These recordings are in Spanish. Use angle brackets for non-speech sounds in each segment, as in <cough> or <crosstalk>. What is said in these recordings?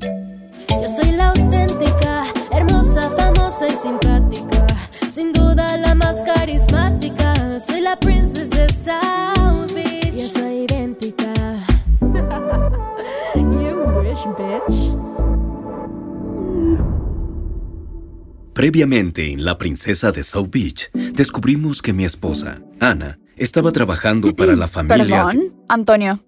Yo soy la auténtica, hermosa, famosa y simpática. Sin duda la más carismática. Soy la princesa de South Beach. Yo soy idéntica. <laughs> you wish, bitch. Previamente en La Princesa de South Beach, descubrimos que mi esposa, Ana, estaba trabajando para la familia. Perdón, Antonio.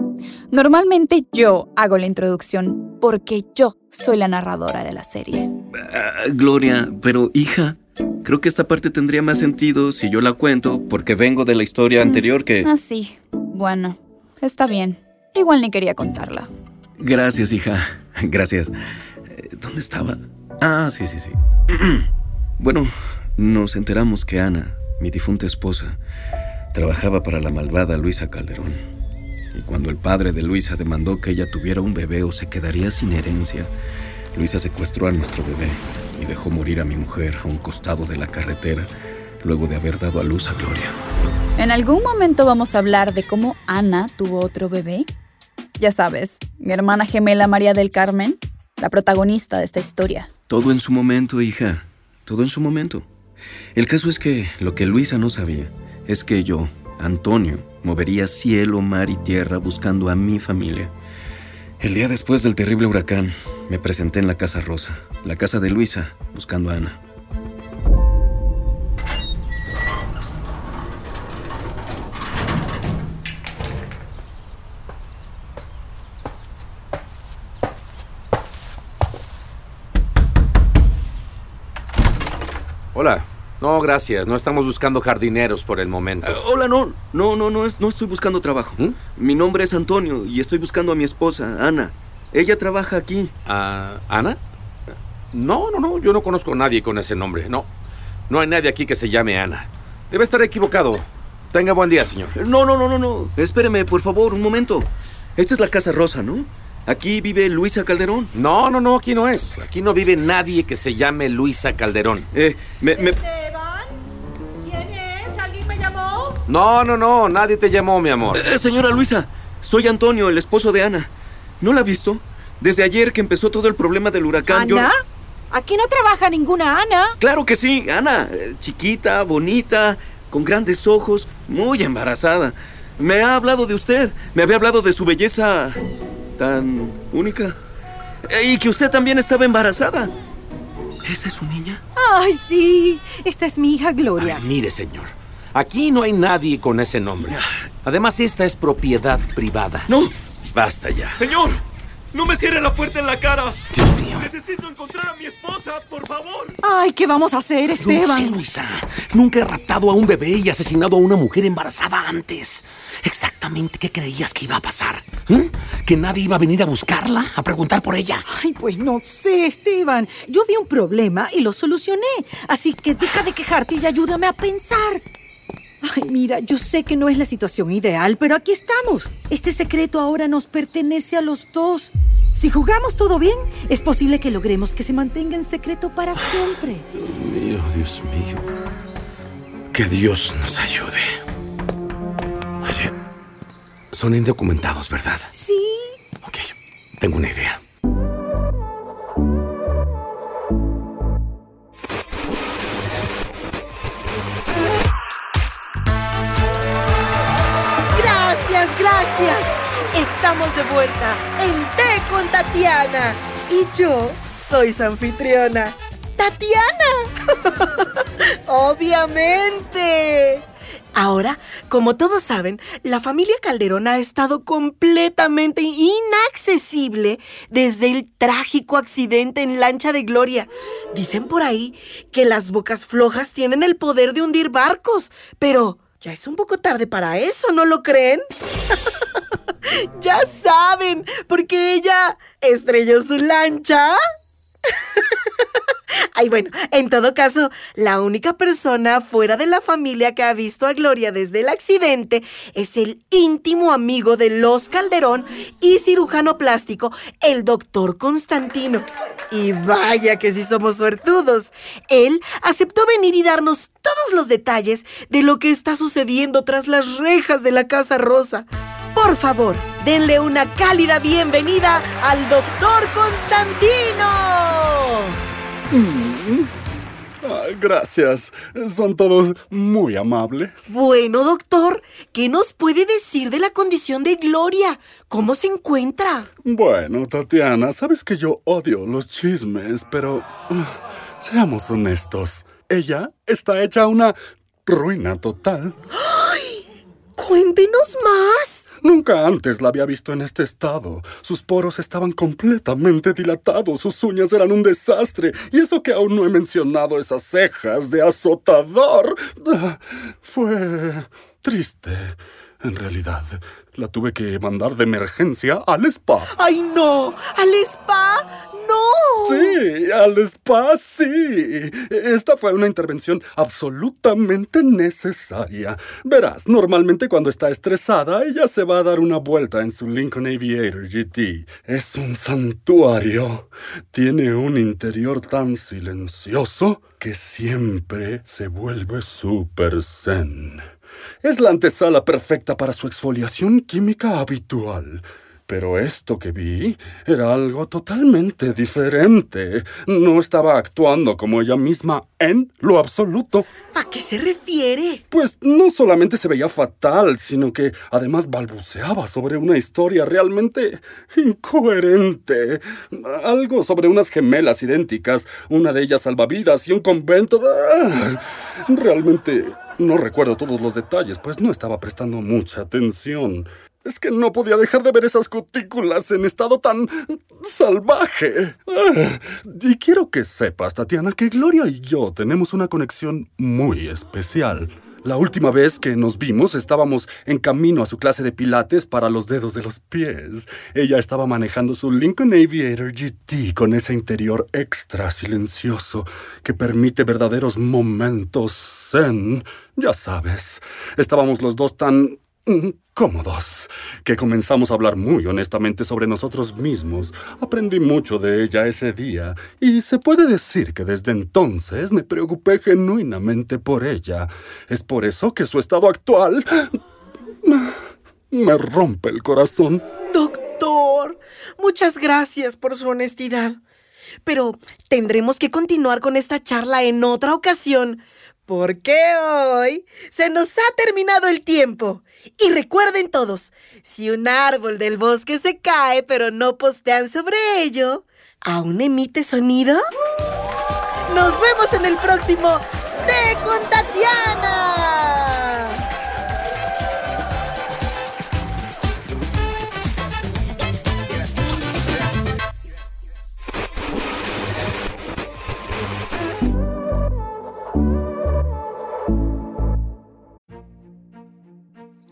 Normalmente yo hago la introducción porque yo soy la narradora de la serie. Ah, Gloria, pero hija, creo que esta parte tendría más sentido si yo la cuento porque vengo de la historia anterior que... Ah, sí. Bueno, está bien. Igual ni quería contarla. Gracias, hija. <laughs> Gracias. Eh, ¿Dónde estaba? Ah, sí, sí, sí. <clears throat> Bueno, nos enteramos que Ana, mi difunta esposa, trabajaba para la malvada Luisa Calderón. Y cuando el padre de Luisa demandó que ella tuviera un bebé o se quedaría sin herencia, Luisa secuestró a nuestro bebé y dejó morir a mi mujer a un costado de la carretera luego de haber dado a luz a Gloria. En algún momento vamos a hablar de cómo Ana tuvo otro bebé. Ya sabes, mi hermana gemela María del Carmen, la protagonista de esta historia. Todo en su momento, hija. Todo en su momento. El caso es que lo que Luisa no sabía es que yo, Antonio, movería cielo, mar y tierra buscando a mi familia. El día después del terrible huracán, me presenté en la Casa Rosa, la casa de Luisa, buscando a Ana. Hola. No, gracias. No estamos buscando jardineros por el momento. Eh, hola, no, no, no, no, es- no estoy buscando trabajo. ¿Mm? Mi nombre es Antonio y estoy buscando a mi esposa, Ana. Ella trabaja aquí. Ah, ¿Ana? No, no, no. Yo no conozco a nadie con ese nombre. No. No hay nadie aquí que se llame Ana. Debe estar equivocado. Tenga buen día, señor. No, no, no, no, no. Espéreme, por favor, un momento. Esta es la Casa Rosa, ¿no? Aquí vive Luisa Calderón. No, no, no. Aquí no es. Aquí no vive nadie que se llame Luisa Calderón. Eh, me, me- No, no, no. Nadie te llamó, mi amor. Eh, señora Luisa, soy Antonio, el esposo de Ana. ¿No la ha visto? Desde ayer que empezó todo el problema del huracán. yo- ¿Ana? Aquí no trabaja ninguna Ana. Claro que sí, Ana. eh, Chiquita, bonita, con grandes ojos, muy embarazada. Me ha hablado de usted. Me había hablado de su belleza tan única. Eh, Y que usted también estaba embarazada. ¿Esa es su niña? Ay, sí. Esta es mi hija Gloria. Ay, mire, señor. Aquí no hay nadie con ese nombre. Además, esta es propiedad privada. ¡No! Basta ya. ¡Señor! ¡No me cierre la puerta en la cara! Dios mío. Necesito encontrar a mi esposa, por favor. Ay, ¿qué vamos a hacer, No sé, Esteban? Luisa. Nunca he raptado a un bebé y asesinado a una mujer embarazada antes. Exactamente qué creías que iba a pasar. ¿Mm? ¿Que nadie iba a venir a buscarla? ¿A preguntar por ella? Ay, pues no sé, Esteban. Yo vi un problema y lo solucioné. Así que deja de quejarte y ayúdame a pensar. Ay, mira, yo sé que no es la situación ideal, pero aquí estamos. Este secreto ahora nos pertenece a los dos. Si jugamos todo bien, es posible que logremos que se mantenga en secreto para siempre. Dios mío, Dios mío. Que Dios nos ayude. Oye, son indocumentados, ¿verdad? Sí. Ok, tengo una idea. Gracias. Estamos de vuelta en Té con Tatiana. Y yo soy su anfitriona, Tatiana. <laughs> Obviamente. Ahora, como todos saben, la familia Calderón ha estado completamente inaccesible desde el trágico accidente en lancha de Gloria. Dicen por ahí que las bocas flojas tienen el poder de hundir barcos, pero ya es un poco tarde para eso, ¿no lo creen? <laughs> Ya saben, porque ella estrelló su lancha. <laughs> Ay, bueno, en todo caso, la única persona fuera de la familia que ha visto a Gloria desde el accidente es el íntimo amigo de los Calderón y cirujano plástico, el doctor Constantino. Y vaya que sí somos suertudos. Él aceptó venir y darnos todos los detalles de lo que está sucediendo tras las rejas de la Casa Rosa. Por favor, denle una cálida bienvenida al doctor Constantino. Ah, gracias. Son todos muy amables. Bueno, doctor, ¿qué nos puede decir de la condición de Gloria? ¿Cómo se encuentra? Bueno, Tatiana, sabes que yo odio los chismes, pero ah, seamos honestos. Ella está hecha una ruina total. Cuéntenos más. Nunca antes la había visto en este estado. Sus poros estaban completamente dilatados, sus uñas eran un desastre, y eso que aún no he mencionado esas cejas de azotador. Ah, Fue triste. En realidad, la tuve que mandar de emergencia al spa. ¡Ay, no! ¿Al spa? ¡No! Sí, al spa, sí. Esta fue una intervención absolutamente necesaria. Verás, normalmente cuando está estresada, ella se va a dar una vuelta en su Lincoln Aviator GT. Es un santuario. Tiene un interior tan silencioso que siempre se vuelve súper zen. Es la antesala perfecta para su exfoliación química habitual. Pero esto que vi era algo totalmente diferente. No estaba actuando como ella misma en lo absoluto. ¿A qué se refiere? Pues no solamente se veía fatal, sino que además balbuceaba sobre una historia realmente incoherente. Algo sobre unas gemelas idénticas, una de ellas salvavidas y un convento. Realmente no recuerdo todos los detalles, pues no estaba prestando mucha atención. Es que no podía dejar de ver esas cutículas en estado tan salvaje. Ah, Y quiero que sepas, Tatiana, que Gloria y yo tenemos una conexión muy especial. La última vez que nos vimos estábamos en camino a su clase de pilates para los dedos de los pies. Ella estaba manejando su Lincoln Aviator GT con ese interior extra silencioso que permite verdaderos momentos zen. Ya sabes, estábamos los dos tan cómodos que comenzamos a hablar muy honestamente sobre nosotros mismos. Aprendí mucho de ella ese día y se puede decir que desde entonces me preocupé genuinamente por ella. Es por eso que su estado actual me rompe el corazón. Doctor, muchas gracias por su honestidad. Pero tendremos que continuar con esta charla en otra ocasión, porque hoy se nos ha terminado el tiempo. Y recuerden todos, si un árbol del bosque se cae pero no postean sobre ello, ¿aún emite sonido? Nos vemos en el próximo Té con Tatiana.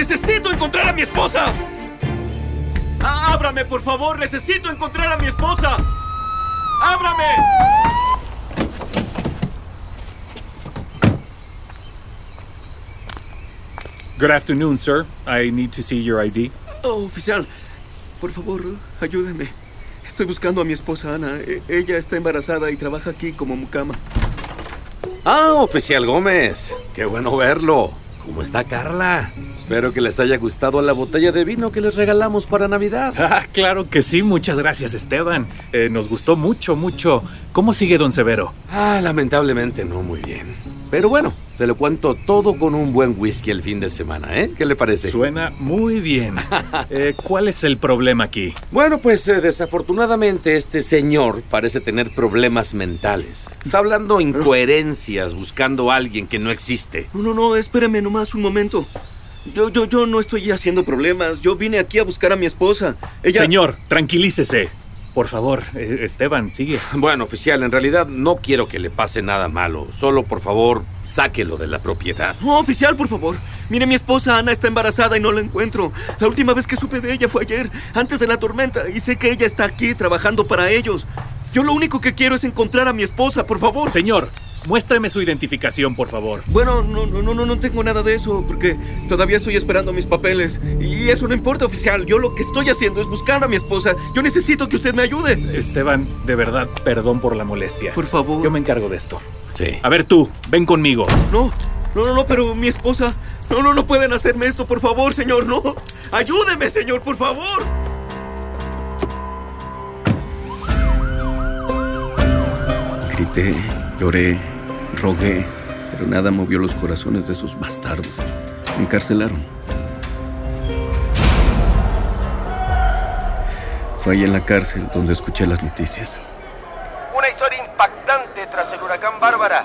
¡Necesito encontrar a mi esposa! Ah, ¡Ábrame, por favor! ¡Necesito encontrar a mi esposa! ¡Ábrame! Good afternoon, sir. I need to see your ID. Oh, oficial, por favor, ayúdeme. Estoy buscando a mi esposa Ana. E- ella está embarazada y trabaja aquí como mucama. Ah, oficial Gómez. Qué bueno verlo. ¿Cómo está Carla? Espero que les haya gustado la botella de vino que les regalamos para Navidad. <laughs> Ah, claro que sí. Muchas gracias, Esteban. Eh, nos gustó mucho, mucho. ¿Cómo sigue don Severo? Ah, lamentablemente no muy bien. Pero bueno, se lo cuento todo con un buen whisky el fin de semana, ¿eh? ¿Qué le parece? Suena muy bien. <laughs> Eh, ¿Cuál es el problema aquí? Bueno, pues eh, desafortunadamente este señor parece tener problemas mentales. Está hablando <laughs> incoherencias, buscando a alguien que no existe. No, no, no, espéreme nomás un momento. Yo, yo, yo no estoy haciendo problemas. Yo vine aquí a buscar a mi esposa. Ella. Señor, tranquilícese. Por favor, eh, Esteban, sigue. <laughs> Bueno, oficial, en realidad no quiero que le pase nada malo. Solo, por favor, sáquelo de la propiedad. No, oficial, por favor. Mire, mi esposa Ana está embarazada y no la encuentro. La última vez que supe de ella fue ayer, antes de la tormenta, y sé que ella está aquí trabajando para ellos. Yo lo único que quiero es encontrar a mi esposa, por favor. Señor, muéstrame su identificación, por favor. Bueno, no, no, no, no, no tengo nada de eso, porque todavía estoy esperando mis papeles. Y eso no importa, oficial. Yo lo que estoy haciendo es buscar a mi esposa. Yo necesito que usted me ayude. Esteban, de verdad, perdón por la molestia. Por favor. Yo me encargo de esto. Sí. A ver tú, ven conmigo. No, no, no, no, pero mi esposa. No, no, no pueden hacerme esto, por favor, señor, no. Ayúdeme, señor, por favor. Grité, lloré, rogué, pero nada movió los corazones de esos bastardos. Me encarcelaron. Fue ahí en la cárcel donde escuché las noticias. Una historia impactante tras el huracán Bárbara.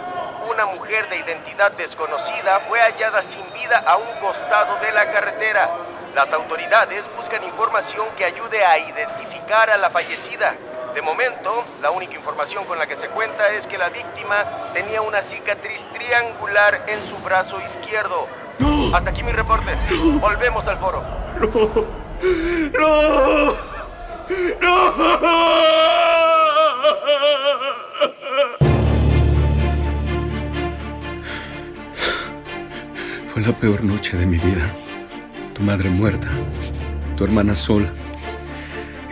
Una mujer de identidad desconocida fue hallada sin vida a un costado de la carretera. Las autoridades buscan información que ayude a identificar a la fallecida. De momento, la única información con la que se cuenta es que la víctima tenía una cicatriz triangular en su brazo izquierdo. Hasta aquí mi reporte. Volvemos al foro. ¡No! Fue la peor noche de mi vida. Tu madre muerta, tu hermana sola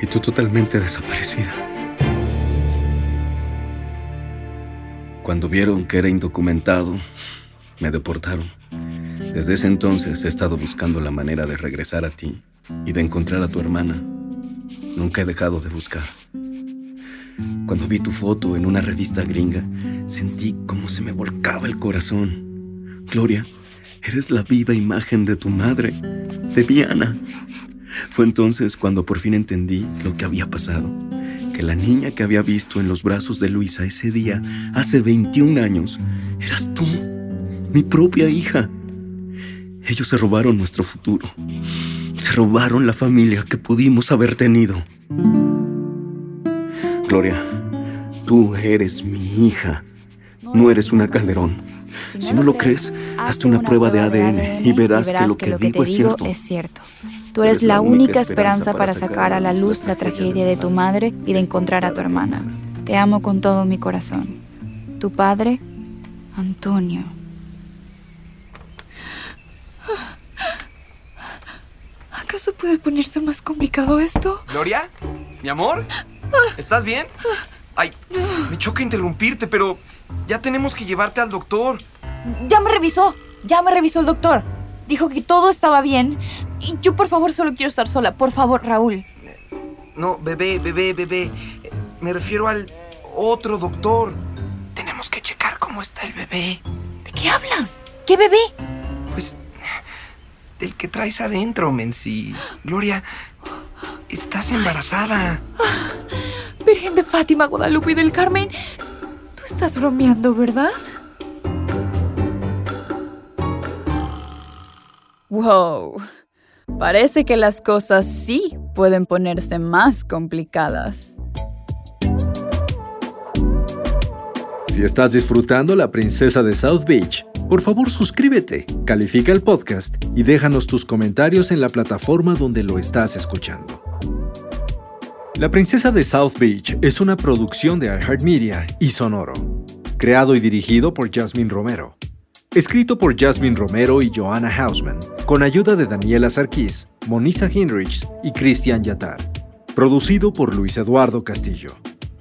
y tú totalmente desaparecida. Cuando vieron que era indocumentado, me deportaron. Desde ese entonces he estado buscando la manera de regresar a ti y de encontrar a tu hermana. Nunca he dejado de buscar. Cuando vi tu foto en una revista gringa, sentí como se me volcaba el corazón. Gloria, eres la viva imagen de tu madre, de Viana. Fue entonces cuando por fin entendí lo que había pasado. Que la niña que había visto en los brazos de Luisa ese día, hace 21 años, eras tú, mi propia hija. Ellos se robaron nuestro futuro. Se robaron la familia que pudimos haber tenido. Gloria, tú eres mi hija. No eres una Calderón. Si no lo crees, hazte una prueba de ADN y verás que lo que digo es cierto. Tú eres la única esperanza para sacar a la luz la tragedia de tu madre y de encontrar a tu hermana. Te amo con todo mi corazón. Tu padre, Antonio. ¿Acaso puede ponerse más complicado esto? ¿Gloria? ¿Mi amor? ¿Estás bien? Ay, me choca interrumpirte, pero ya tenemos que llevarte al doctor. Ya me revisó, ya me revisó el doctor. Dijo que todo estaba bien. Y yo por favor solo quiero estar sola. Por favor, Raúl. No, bebé, bebé, bebé. Me refiero al otro doctor. Tenemos que checar cómo está el bebé. ¿De qué hablas? ¿Qué bebé? Pues del que traes adentro, Mensis. Gloria, estás embarazada. Virgen de Fátima, Guadalupe y del Carmen. Tú estás bromeando, ¿verdad? Wow. Parece que las cosas sí pueden ponerse más complicadas. Si estás disfrutando La Princesa de South Beach, por favor suscríbete, califica el podcast y déjanos tus comentarios en la plataforma donde lo estás escuchando. La Princesa de South Beach es una producción de iHeartMedia y Sonoro, creado y dirigido por Jasmine Romero. Escrito por Jasmine Romero y Joanna Hausman, con ayuda de Daniela Sarkis, Monisa Hinrichs y Christian Yatar. Producido por Luis Eduardo Castillo.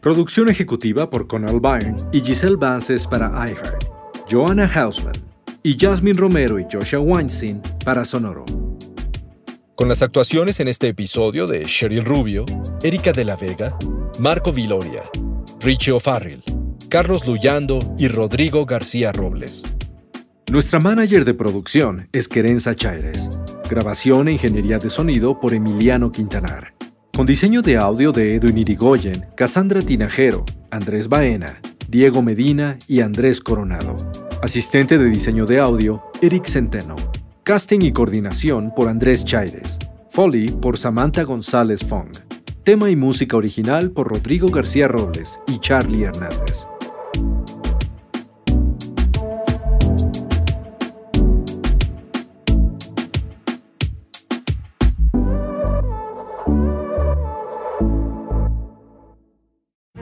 Producción ejecutiva por Conal Byrne y Giselle Vances para iHeart. Joanna Hausman y Jasmine Romero y Joshua Weinstein para Sonoro. Con las actuaciones en este episodio de Sheryl Rubio, Erika de la Vega, Marco Viloria, Richie O'Farrill, Carlos Luyando y Rodrigo García Robles. Nuestra manager de producción es Querenza Chaires. Grabación e ingeniería de sonido por Emiliano Quintanar. Con diseño de audio de Edwin Irigoyen, Cassandra Tinajero, Andrés Baena, Diego Medina y Andrés Coronado. Asistente de diseño de audio, Eric Centeno. Casting y coordinación por Andrés Chaires. Foley por Samantha González Fong. Tema y música original por Rodrigo García Robles y Charlie Hernández.